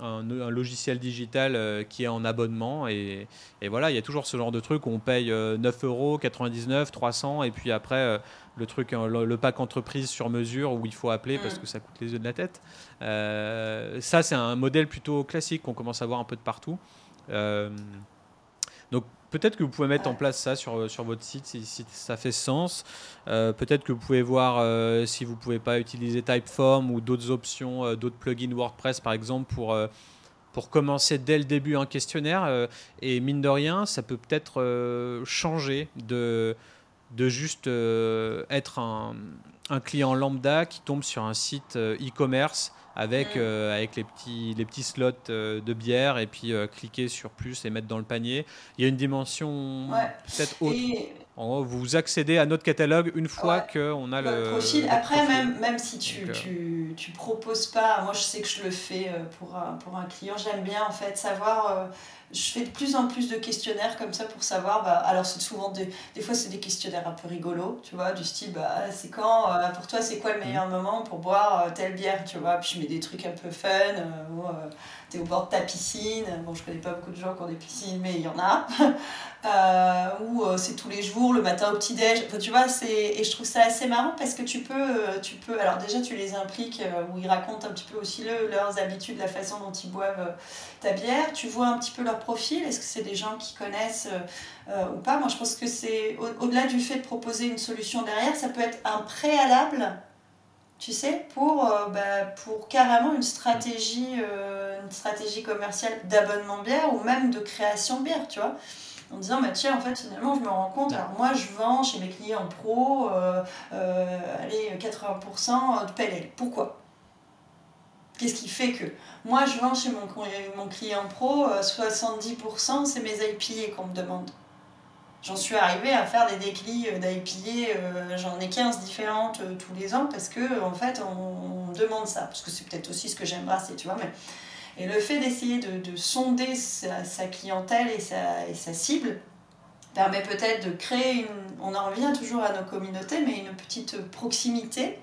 un, logiciel digital euh, qui est en abonnement. Et, voilà, il y a toujours ce genre de truc où on paye 9 euh, euros, 99, 300, et puis après, euh, le truc, le, pack entreprise sur mesure où il faut appeler parce mm. que ça coûte les yeux de la tête. ça, c'est un modèle plutôt classique qu'on commence à voir un peu de partout. donc, Peut-être que vous pouvez mettre en place ça sur, sur votre site si, ça fait sens. Euh, peut-être que vous pouvez voir euh, si vous ne pouvez pas utiliser Typeform ou d'autres options, euh, d'autres plugins WordPress par exemple pour, pour commencer dès le début un questionnaire. et mine de rien, ça peut peut-être changer de, de juste être un, un, client lambda qui tombe sur un site e-commerce avec, euh, avec les, petits, les petits slots euh, de bière et puis euh, cliquer sur plus et mettre dans le panier. Il y a une dimension peut-être autre. Vous accédez à notre catalogue une fois qu'on a le, profil. Après, Même, même si tu, tu, tu, proposes pas, moi je sais que je le fais pour un, pour un client, j'aime bien en fait savoir je fais de plus en plus de questionnaires comme ça pour savoir. Bah, alors, c'est souvent des, des fois, c'est des questionnaires un peu rigolos, tu vois, du style, bah, c'est quand, euh, pour toi, c'est quoi le meilleur moment pour boire euh, telle bière, tu vois. Puis je mets des trucs un peu fun, euh, au bord de ta piscine. Bon, je connais pas beaucoup de gens qui ont des piscines, mais il y en a. (laughs) Euh, ou euh, c'est tous les jours, le matin au petit-déj. tu vois, c'est... et je trouve ça assez marrant parce que tu peux, euh, tu peux. Alors, déjà, tu les impliques, où ils racontent un petit peu aussi le, leurs habitudes, la façon dont ils boivent ta bière. Tu vois un petit peu leur profil. Est-ce que c'est des gens qui connaissent ou pas? Moi, je pense que c'est au-delà du fait de proposer une solution derrière, ça peut être un préalable tu sais, pour, bah, pour carrément une stratégie, une stratégie commerciale d'abonnement bière ou même de création bière, tu vois. En disant bah, tiens en fait finalement je me rends compte alors moi je vends chez mes clients pro euh, euh, allez 80% de PLL pourquoi? Qu'est-ce qui fait que moi je vends chez mon, mon client pro 70% euh, c'est mes IPA qu'on me demande J'en suis arrivée à faire des déclits d'IPA, j'en ai 15 différentes tous les ans parce que en fait on, demande ça. Parce que c'est peut-être aussi ce que j'aime brasser, tu vois. Mais et le fait d'essayer de, de, sonder sa, sa, clientèle et sa, et sa cible permet peut-être de créer une... On en revient toujours à nos communautés, mais une petite proximité,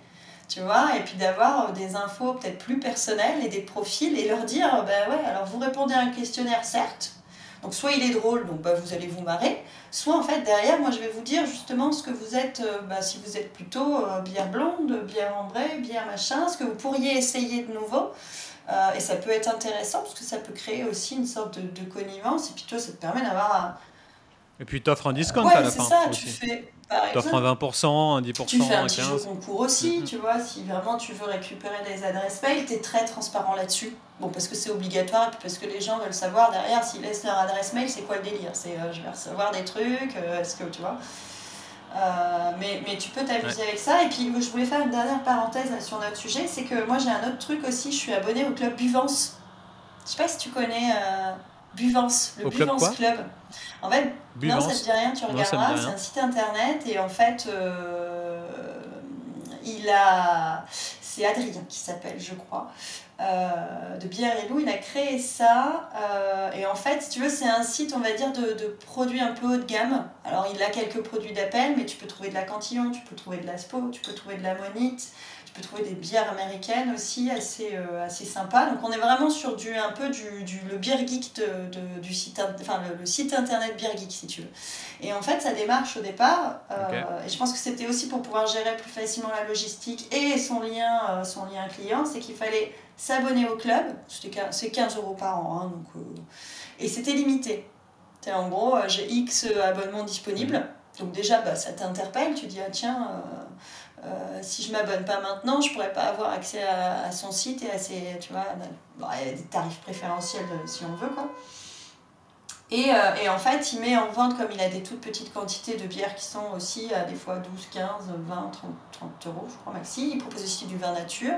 tu vois, et puis d'avoir des infos peut-être plus personnelles et des profils et leur dire, ben ouais, alors vous répondez à un questionnaire, certes, donc soit il est drôle, donc bah, vous allez vous marrer, soit en fait derrière, moi je vais vous dire justement ce que vous êtes, euh, bah, si vous êtes plutôt euh, bière blonde, bière ambrée, bière machin, ce que vous pourriez essayer de nouveau. Euh, et ça peut être intéressant parce que ça peut créer aussi une sorte de, de connivence. Et puis toi, ça te permet d'avoir un. Et puis tu offres un discount à la fin. c'est ça, tu fais. Tu offres un 20%, un 10%, tu fais un, petit jeu concours aussi, tu vois. Si vraiment tu veux récupérer des adresses mail, tu es très transparent là-dessus. Bon, parce que c'est obligatoire et puis parce que les gens veulent savoir derrière s'ils laissent leur adresse mail, c'est quoi le délire? C'est euh, je vais recevoir des trucs, euh, est-ce que tu vois? Euh, mais, mais, tu peux t'amuser avec ça. Et puis, je voulais faire une dernière parenthèse sur notre sujet. C'est que moi, j'ai un autre truc aussi. Je suis abonnée au club Buvance. Je sais pas si tu connais Buvance, le Buvance club, En fait, non, ça te dit rien, tu regarderas. C'est un site internet. Et en fait, il a. C'est Adrien qui s'appelle, je crois. Euh, de Bière et Loup, il a créé ça. Euh, et en fait, si tu veux, c'est un site, on va dire, de, de, produits un peu haut de gamme. Alors, il a quelques produits d'appel, mais tu peux trouver de la Cantillon, tu peux trouver de la Spo, tu peux trouver de la Monite, tu peux trouver des bières américaines aussi, assez, euh, assez sympas. Donc, on est vraiment sur du, un peu du, du le beer geek de, du site, enfin, le, site internet Beer Geek, si tu veux. Et en fait, ça démarche au départ. Et je pense que c'était aussi pour pouvoir gérer plus facilement la logistique et son lien, son lien client, c'est qu'il fallait s'abonner au club, c'est 15 euros par an, hein, donc, euh, et c'était limité. En gros, euh, j'ai X abonnements disponibles, donc déjà bah, ça t'interpelle, tu dis ah tiens, euh, si je m'abonne pas maintenant, je pourrais pas avoir accès à, son site et à ses, tu vois, des tarifs préférentiels si on veut quoi. Et, et, en fait, il met en vente, comme il a des toutes petites quantités de bières qui sont aussi à des fois 12, 15, 20, 30, 30 euros, je crois maxi. Il propose aussi du vin nature.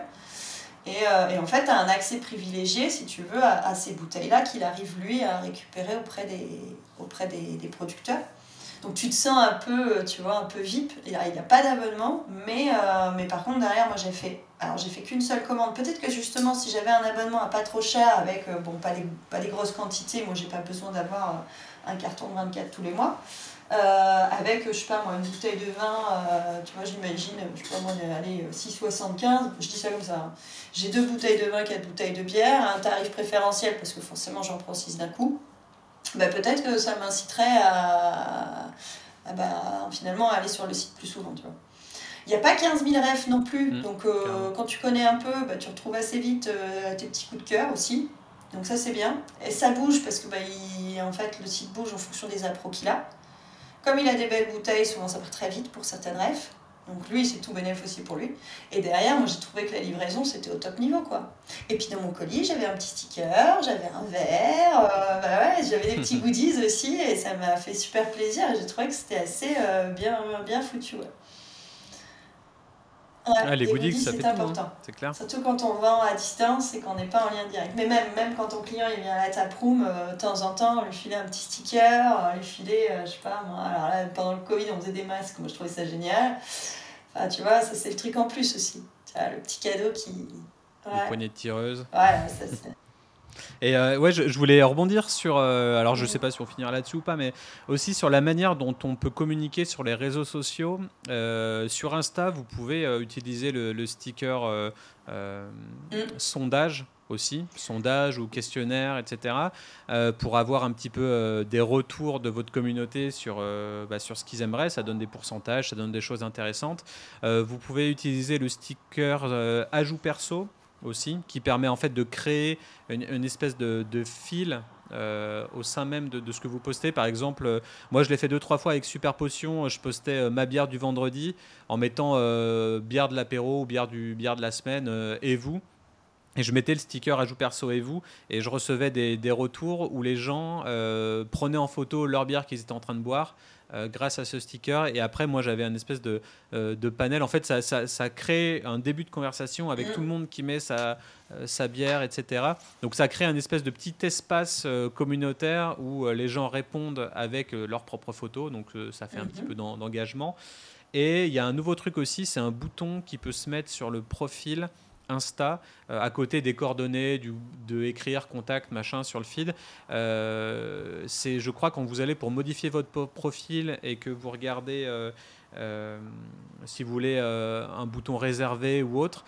Et, euh, et, en fait, as un accès privilégié, si tu veux, à, ces bouteilles-là qu'il arrive, lui, à récupérer auprès des, auprès des, des, producteurs. Donc tu te sens un peu, tu vois, un peu VIP. Il n'y a, pas d'abonnement, mais, euh, mais par contre, derrière, moi, j'ai fait alors j'ai fait qu'une seule commande. Peut-être que justement, si j'avais un abonnement à pas trop cher, avec bon, pas, des, pas des grosses quantités, moi j'ai pas besoin d'avoir un carton de 24 tous les mois. Avec, je sais pas moi, une bouteille de vin, tu vois, j'imagine, je sais pas moi, aller 6,75, je dis ça comme ça. Hein. J'ai deux bouteilles de vin, quatre bouteilles de bière, un tarif préférentiel parce que forcément j'en prends 6 d'un coup. Bah, peut-être que ça m'inciterait à, bah, finalement aller sur le site plus souvent, tu vois. Il n'y a pas 15 000 refs non plus, mmh, donc euh, quand tu connais un peu, bah, tu retrouves assez vite euh, tes petits coups de cœur aussi. Donc ça c'est bien. Et ça bouge parce que bah, en fait le site bouge en fonction des appros qu'il a. Comme il a des belles bouteilles, souvent ça part très vite pour certaines refs. Donc lui, c'est tout bénéfice aussi pour lui. Et derrière, moi, j'ai trouvé que la livraison, c'était au top niveau, quoi. Et puis dans mon colis, j'avais un petit sticker, j'avais un verre, euh, bah ouais, j'avais des petits (laughs) goodies aussi, et ça m'a fait super plaisir. J'ai trouvé que c'était assez euh, bien, bien foutu, ouais. Ah, les, goodies, ça fait hein, important. C'est clair. Surtout quand on vend à distance et qu'on n'est pas en lien direct. Mais même, même quand ton client il vient à la taproom, euh, de temps en temps, lui filer un petit sticker, lui filer, je sais pas, moi, alors là, pendant le Covid, on faisait des masques, moi je trouvais ça génial. Enfin, tu vois, ça c'est le truc en plus aussi. Tu le petit cadeau qui. Ouais. Poignée de tireuse. Ouais, ça c'est. Et euh, ouais, je, voulais rebondir sur, euh, alors je sais pas si on finira là-dessus ou pas, mais aussi sur la manière dont on peut communiquer sur les réseaux sociaux. Euh, sur Insta, vous pouvez utiliser le, sticker mm. sondage aussi, sondage ou questionnaire, etc., pour avoir un petit peu des retours de votre communauté sur, bah, sur ce qu'ils aimeraient. Ça donne des pourcentages, ça donne des choses intéressantes. vous pouvez utiliser le sticker ajout perso aussi, qui permet en fait de créer une, espèce de, fil euh, au sein même de, ce que vous postez. Par exemple, euh, moi je l'ai fait deux trois fois avec Super Potion. Je postais euh, ma bière du vendredi en mettant bière de l'apéro ou bière du bière de la semaine et vous. Et je mettais le sticker ajout perso et vous, et je recevais des, des retours où les gens prenaient en photo leur bière qu'ils étaient en train de boire, euh, grâce à ce sticker. Et après, moi, j'avais un espèce de, euh, de, panel. En fait, ça, ça, ça, crée un début de conversation avec tout le monde qui met sa, euh, sa bière, etc. Donc, ça crée un espèce de petit espace communautaire où les gens répondent avec leurs propres photos. Donc, ça fait un petit mhm. peu d'engagement. Et il y a un nouveau truc aussi, c'est un bouton qui peut se mettre sur le profil Insta, euh, à côté des coordonnées, de écrire, contact, machin sur le feed. Euh, c'est, je crois, quand vous allez pour modifier votre profil et que vous regardez, euh, si vous voulez, un bouton réservé ou autre,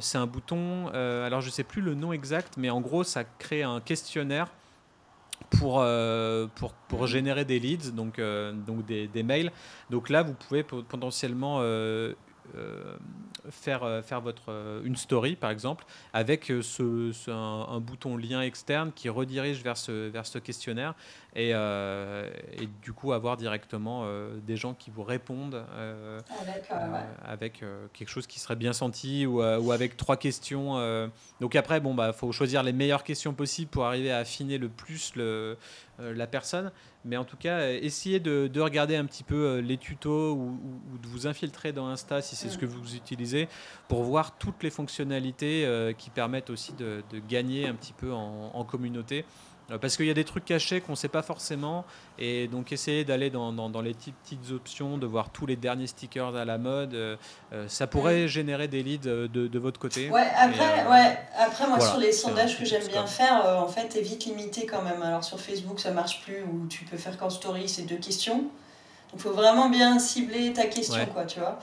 c'est un bouton, alors je ne sais plus le nom exact, mais en gros, ça crée un questionnaire pour, pour, pour, générer des leads, donc, donc des, des, mails. Donc là, vous pouvez potentiellement euh, faire, euh, faire votre, euh, une story, par exemple, avec ce, un, bouton lien externe qui redirige vers ce, vers ce questionnaire et, et du coup avoir directement des gens qui vous répondent ah, avec quelque chose qui serait bien senti ou, ou avec trois questions. Donc après, bon, bah, faut choisir les meilleures questions possibles pour arriver à affiner le plus le, la personne. Mais en tout cas, euh, essayez de, de regarder un petit peu euh, les tutos ou, de vous infiltrer dans Insta si c'est ce que vous utilisez pour voir toutes les fonctionnalités euh, qui permettent aussi de, gagner un petit peu en communauté. Parce qu'il y a des trucs cachés qu'on ne sait pas forcément. Et donc, essayez d'aller dans, dans, dans, les petites, petites, options, de voir tous les derniers stickers à la mode. ça pourrait générer des leads de, de, votre côté. Ouais, après, ouais, après moi, sur les sondages que j'aime bien faire, en fait, t'es vite limité quand même. Alors, sur Facebook, ça marche plus, où tu peux faire qu'en story, c'est deux questions. Il faut vraiment bien cibler ta question, quoi, tu vois.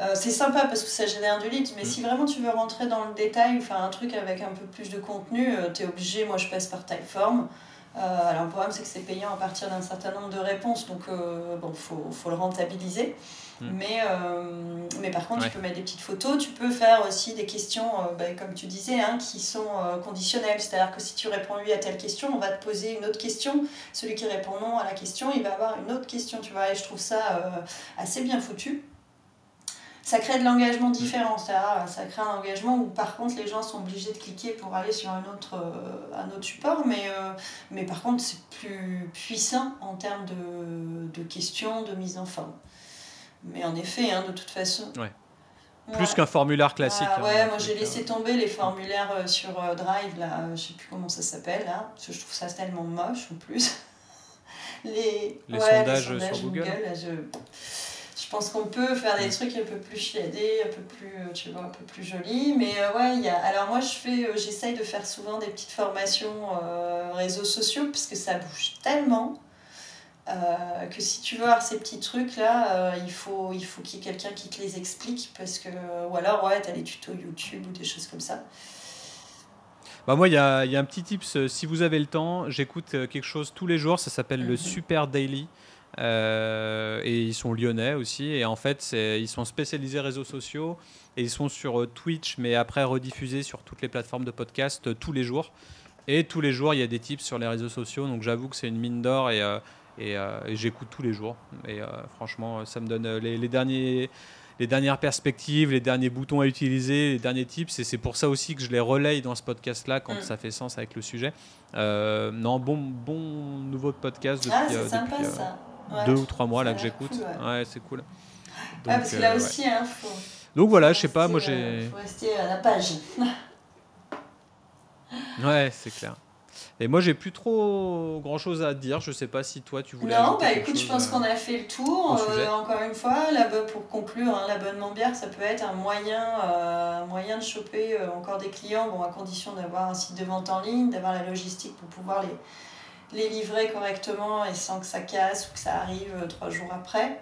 Euh, c'est sympa parce que ça génère du lead, mais mm. si vraiment tu veux rentrer dans le détail, faire un truc avec un peu plus de contenu, euh, tu es obligé, moi je passe par Typeform. Euh, alors le problème c'est que c'est payant à partir d'un certain nombre de réponses, donc euh, bon, faut, faut le rentabiliser. Hmm. Mais, euh, mais par contre, tu peux mettre des petites photos. Tu peux faire aussi des questions, euh, bah, comme tu disais, hein, qui sont euh, conditionnelles. C'est-à-dire que si tu réponds oui à telle question, on va te poser une autre question. Celui qui répond non à la question, il va avoir une autre question. Tu vois, et je trouve ça assez bien foutu. Ça crée de l'engagement différent. C'est-à-dire, ça crée un engagement où par contre les gens sont obligés de cliquer pour aller sur un autre, un autre support. Mais, mais par contre, c'est plus puissant en termes de, de questions, de mise en forme. Mais en effet, hein, de toute façon. Ouais. Plus qu'un formulaire classique. Ah, ouais, moi j'ai laissé tomber les formulaires euh, sur euh, Drive, là, euh, je sais plus comment ça s'appelle, là, parce que je trouve ça tellement moche en plus. (laughs) les, les, sondages, sur Google. je, je pense qu'on peut faire des trucs un peu plus chiadés, un peu plus, euh, tu vois, un peu plus jolis. Mais ouais, y a... alors moi, je fais, j'essaye de faire souvent des petites formations réseaux sociaux parce que ça bouge tellement. Que si tu veux avoir ces petits trucs là, il faut il faut qu'il y ait quelqu'un qui te les explique parce que ou alors ouais, tu as des tutos YouTube ou des choses comme ça. Bah moi, il y a, y a, un petit tips. Si vous avez le temps, j'écoute quelque chose tous les jours. Ça s'appelle le mhm. Super Daily. Euh, et ils sont lyonnais aussi. Et en fait, ils sont spécialisés réseaux sociaux et ils sont sur euh, Twitch, mais après rediffusés sur toutes les plateformes de podcast euh, tous les jours. Et tous les jours, il y a des tips sur les réseaux sociaux. Donc j'avoue que c'est une mine d'or et, et, j'écoute tous les jours. Et franchement, ça me donne les, derniers les dernières perspectives, les derniers boutons à utiliser, les derniers tips. Et c'est pour ça aussi que je les relaye dans ce podcast-là quand mm. ça fait sens avec le sujet. non, bon, bon nouveau podcast ah, depuis. Ah, c'est sympa ça deux ou trois mois là que j'écoute. Ouais, c'est cool. Donc, parce que là euh, aussi, hein, faut, Donc voilà, je sais pas, moi j'ai. Euh, faut rester à la page. ouais, c'est clair. Et moi, j'ai plus trop grand chose à dire. Je sais pas si toi, tu voulais. Non, bah écoute, je pense euh, qu'on a fait le tour. encore une fois, là, pour conclure, hein, l'abonnement bière, ça peut être un moyen, moyen de choper encore des clients, bon, à condition d'avoir un site de vente en ligne, d'avoir la logistique pour pouvoir les, les livrer correctement et sans que ça casse ou que ça arrive euh, trois jours après.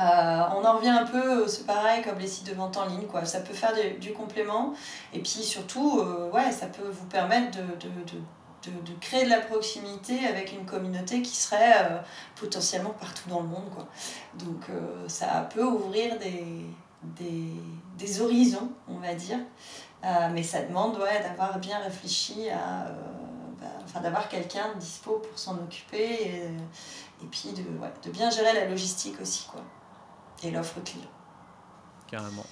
Euh, on en revient un peu, c'est pareil comme les sites de vente en ligne, quoi. ça peut faire du complément et puis surtout, euh, ouais, ça peut vous permettre de, de, de, créer de la proximité avec une communauté qui serait potentiellement partout dans le monde. Quoi. Donc ça peut ouvrir des, des, des, horizons, on va dire, mais ça demande ouais, d'avoir bien réfléchi à enfin, d'avoir quelqu'un dispo pour s'en occuper et, et puis de, ouais, de, bien gérer la logistique aussi quoi et l'offre client. Carrément.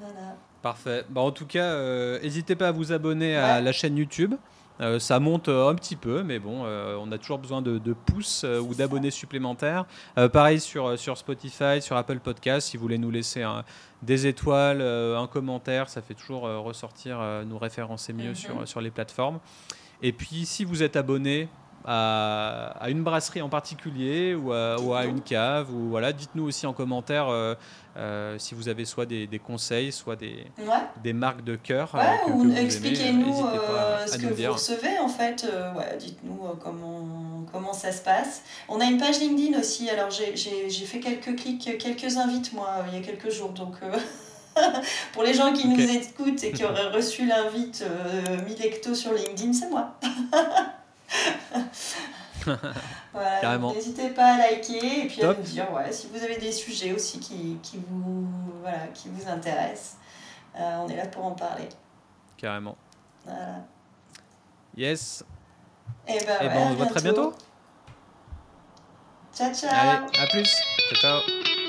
Voilà. Parfait. Bah, en tout cas, euh, n'hésitez pas à vous abonner à la chaîne YouTube. Euh, ça monte euh, un petit peu, mais bon, on a toujours besoin de, de pouces ou d'abonnés supplémentaires. pareil sur, sur Spotify, sur Apple Podcast, si vous voulez nous laisser des étoiles, un commentaire, ça fait toujours ressortir, nous référencer mieux mhm. sur, sur les plateformes. Et puis, si vous êtes abonné à, une brasserie en particulier ou à, une cave, ou voilà, dites-nous aussi en commentaire euh, euh, si vous avez soit des, conseils, soit des, des marques de cœur. Euh, ou expliquez-nous ce que vous recevez en fait. ouais, dites-nous comment, comment ça se passe. On a une page LinkedIn aussi. Alors j'ai fait quelques clics, quelques invites moi il y a quelques jours. Donc (laughs) Pour les gens qui nous écoutent et qui auraient reçu l'invite euh, Milecto sur LinkedIn, c'est moi. (laughs) (laughs) N'hésitez pas à liker et puis à nous dire ouais, si vous avez des sujets aussi qui, qui vous, voilà, qui vous intéressent. Euh, on est là pour en parler. Carrément. Voilà. Yes. Et eh ben, et eh ben on se voit très bientôt. Ciao, ciao. Allez, à plus. Ciao, ciao.